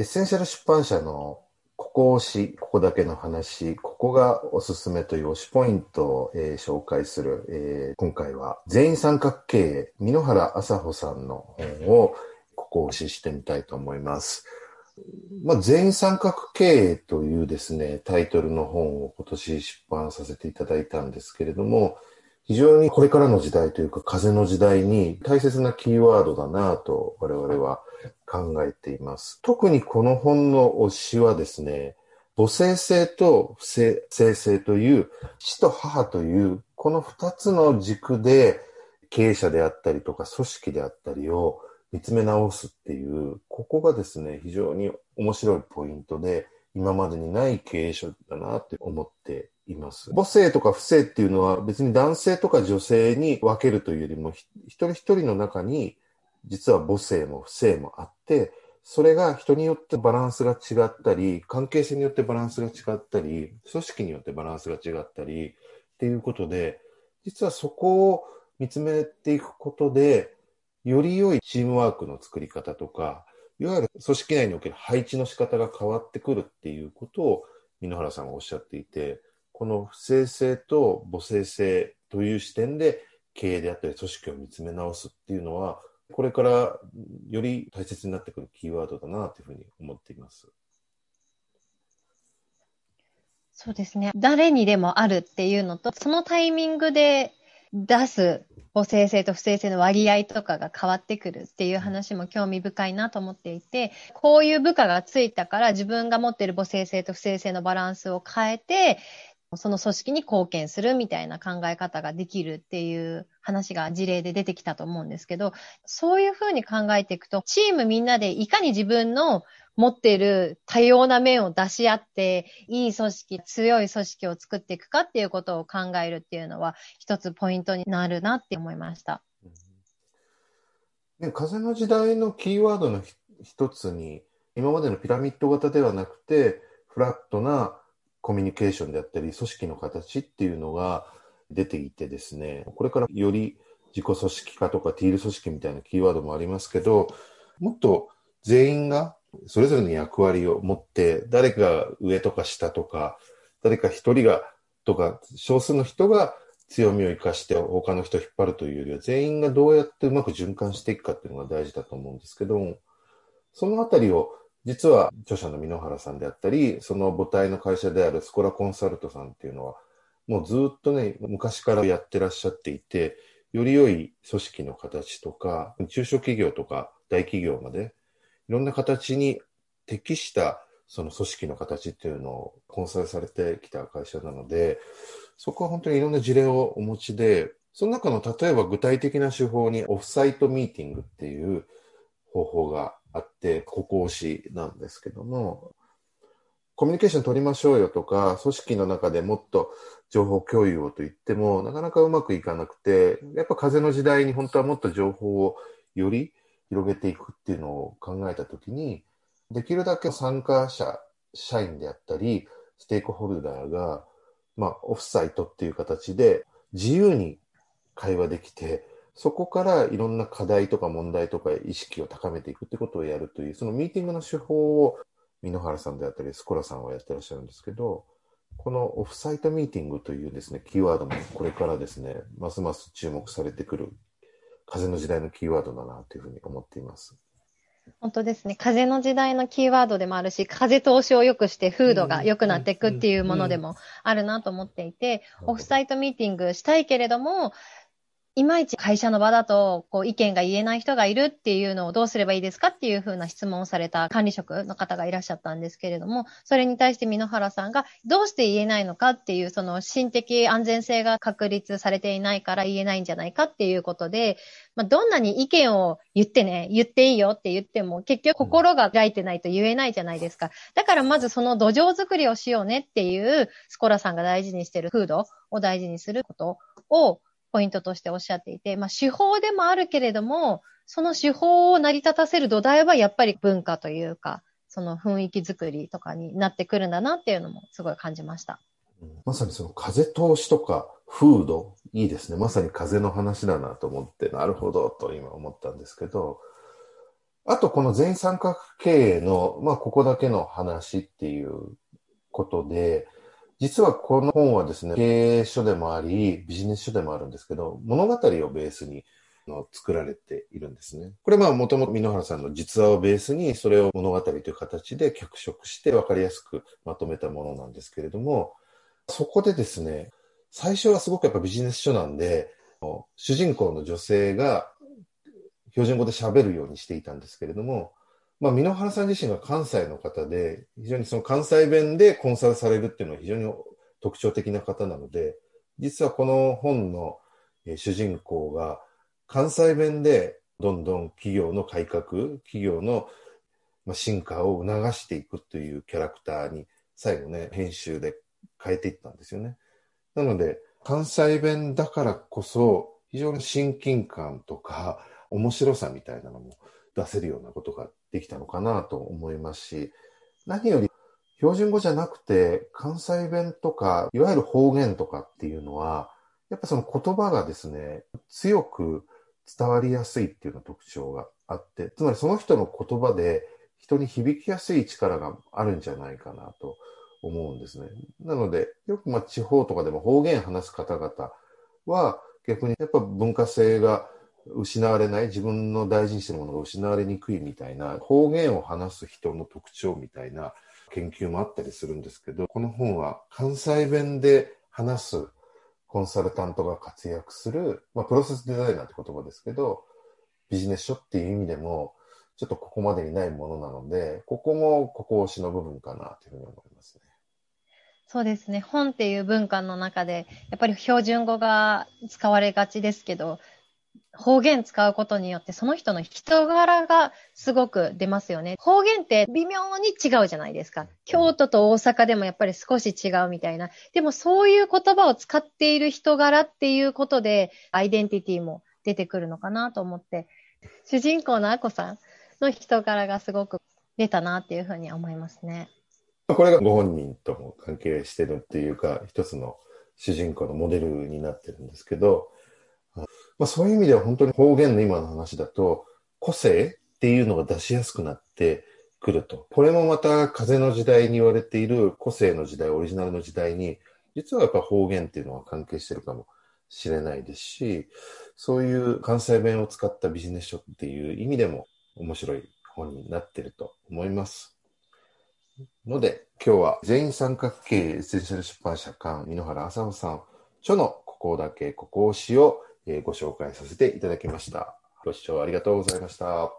エッセンシャル出版社のここ推し、ここだけの話、ここがおすすめという推しポイントを、えー、紹介する、えー、今回は全員参画経営、箕原麻穂さんの本をここ推ししてみたいと思います。まあ、全員参画経営というですね、タイトルの本を今年出版させていただいたんですけれども、非常にこれからの時代というか風の時代に大切なキーワードだなと我々は考えています。特にこの本の推しはですね、母性性と不正性という父と母というこの二つの軸で経営者であったりとか組織であったりを見つめ直すっていう、ここがですね、非常に面白いポイントで、今までにない経営者だなって思っています。母性とか不正っていうのは別に男性とか女性に分けるというよりも、一人一人の中に実は母性も不正もあって、それが人によってバランスが違ったり、関係性によってバランスが違ったり、組織によってバランスが違ったり、っていうことで、実はそこを見つめていくことで、より良いチームワークの作り方とか、いわゆる組織内における配置の仕方が変わってくるっていうことを、箕原さんがおっしゃっていて、この不正性と母性性という視点で経営であったり組織を見つめ直すっていうのは、これからより大切になってくるキーワードだなというふうに思っています。そうですね。誰にでもあるっていうのと、そのタイミングで出す母性性と不正性の割合とかが変わってくるっていう話も興味深いなと思っていて、こういう部下がついたから自分が持っている母性性と不正性のバランスを変えて、その組織に貢献するみたいな考え方ができるっていう話が事例で出てきたと思うんですけど、そういうふうに考えていくと、チームみんなでいかに自分の持っている多様な面を出し合って、いい組織、強い組織を作っていくかっていうことを考えるっていうのは、一つポイントになるなって思いました。ね、風の時代のキーワードの一つに、今までのピラミッド型ではなくて、フラットなコミュニケーションであったり、組織の形っていうのが出ていてですね、これからより自己組織化とかティール組織みたいなキーワードもありますけど、もっと全員がそれぞれの役割を持って、誰か上とか下とか、誰か一人がとか、少数の人が強みを生かして他の人を引っ張るというよりは、全員がどうやってうまく循環していくかっていうのが大事だと思うんですけども、そのあたりを実は著者の箕原さんであったり、その母体の会社であるスコラコンサルトさんっていうのは、もうずっとね、昔からやってらっしゃっていて、より良い組織の形とか、中小企業とか大企業まで、いろんな形に適したその組織の形っていうのをコンサルされてきた会社なので、そこは本当にいろんな事例をお持ちで、その中の例えば具体的な手法にオフサイトミーティングっていう方法がって、ここ推しなんですけども、コミュニケーション取りましょうよとか、組織の中でもっと情報共有をと言っても、なかなかうまくいかなくて、やっぱ風の時代に本当はもっと情報をより広げていくっていうのを考えたときに、できるだけ参加者、社員であったり、ステークホルダーが、まあ、オフサイトっていう形で自由に会話できて、そこからいろんな課題とか問題とか意識を高めていくってことをやるという、そのミーティングの手法を、箕原さんであったり、スコラさんはやってらっしゃるんですけど、このオフサイトミーティングというですね、キーワードもこれからですね、ますます注目されてくる、風の時代のキーワードだなというふうに思っています。本当ですね。風の時代のキーワードでもあるし、風通しを良くして風土が良くなっていくっていうものでもあるなと思っていて、オフサイトミーティングしたいけれども、いまいち会社の場だと、こう、意見が言えない人がいるっていうのをどうすればいいですかっていうふうな質問をされた管理職の方がいらっしゃったんですけれども、それに対して箕原さんが、どうして言えないのかっていう、その、心的安全性が確立されていないから言えないんじゃないかっていうことで、まあ、どんなに意見を言ってね、言っていいよって言っても、結局心が開いてないと言えないじゃないですか。だからまずその土壌作りをしようねっていう、スコラさんが大事にしてる風土を大事にすることを、ポイントとしておっしゃっていて、まあ、手法でもあるけれども、その手法を成り立たせる土台はやっぱり文化というか、その雰囲気作りとかになってくるんだなっていうのもすごい感じました。まさにその風通しとか風土、いいですね。まさに風の話だなと思って、なるほどと今思ったんですけど、あと、この全三角経営の、まあ、ここだけの話っていうことで、実はこの本はですね、経営書でもあり、ビジネス書でもあるんですけど、物語をベースにの作られているんですね。これまあもともと箕原さんの実話をベースにそれを物語という形で脚色して分かりやすくまとめたものなんですけれども、そこでですね、最初はすごくやっぱビジネス書なんで、主人公の女性が標準語で喋るようにしていたんですけれども、まあ、箕原さん自身が関西の方で、非常にその関西弁でコンサルされるっていうのは非常に特徴的な方なので、実はこの本の主人公が関西弁でどんどん企業の改革、企業の進化を促していくというキャラクターに最後ね、編集で変えていったんですよね。なので、関西弁だからこそ、非常に親近感とか面白さみたいなのも出せるようなことができたのかなと思いますし、何より標準語じゃなくて関西弁とか、いわゆる方言とかっていうのは、やっぱその言葉がですね、強く伝わりやすいっていうの特徴があって、つまりその人の言葉で人に響きやすい力があるんじゃないかなと思うんですね。なので、よくまあ地方とかでも方言話す方々は逆にやっぱ文化性が失われない、自分の大事にしてるものが失われにくいみたいな方言を話す人の特徴みたいな研究もあったりするんですけど、この本は関西弁で話すコンサルタントが活躍する、まあ、プロセスデザイナーって言葉ですけど、ビジネス書っていう意味でも、ちょっとここまでにないものなので、ここもここ推しの部分かなというふうに思いますね。そうですね。本っていう文化の中で、やっぱり標準語が使われがちですけど、方言使うことによってその人の人柄がすごく出ますよね。方言って微妙に違うじゃないですか。京都と大阪でもやっぱり少し違うみたいな。でもそういう言葉を使っている人柄っていうことでアイデンティティも出てくるのかなと思って、主人公のアコさんの人柄がすごく出たなっていうふうに思いますね。これがご本人とも関係してるっていうか、一つの主人公のモデルになってるんですけど、まあ、そういう意味では本当に方言の今の話だと、個性っていうのが出しやすくなってくると。これもまた風の時代に言われている個性の時代、オリジナルの時代に、実はやっぱ方言っていうのは関係してるかもしれないですし、そういう関西弁を使ったビジネス書っていう意味でも面白い本になってると思います。ので、今日は全員三角形エッセンシャル出版社館、井ノ原浅野さん、書のここだけここをしをえご紹介させていただきました。ご視聴ありがとうございました。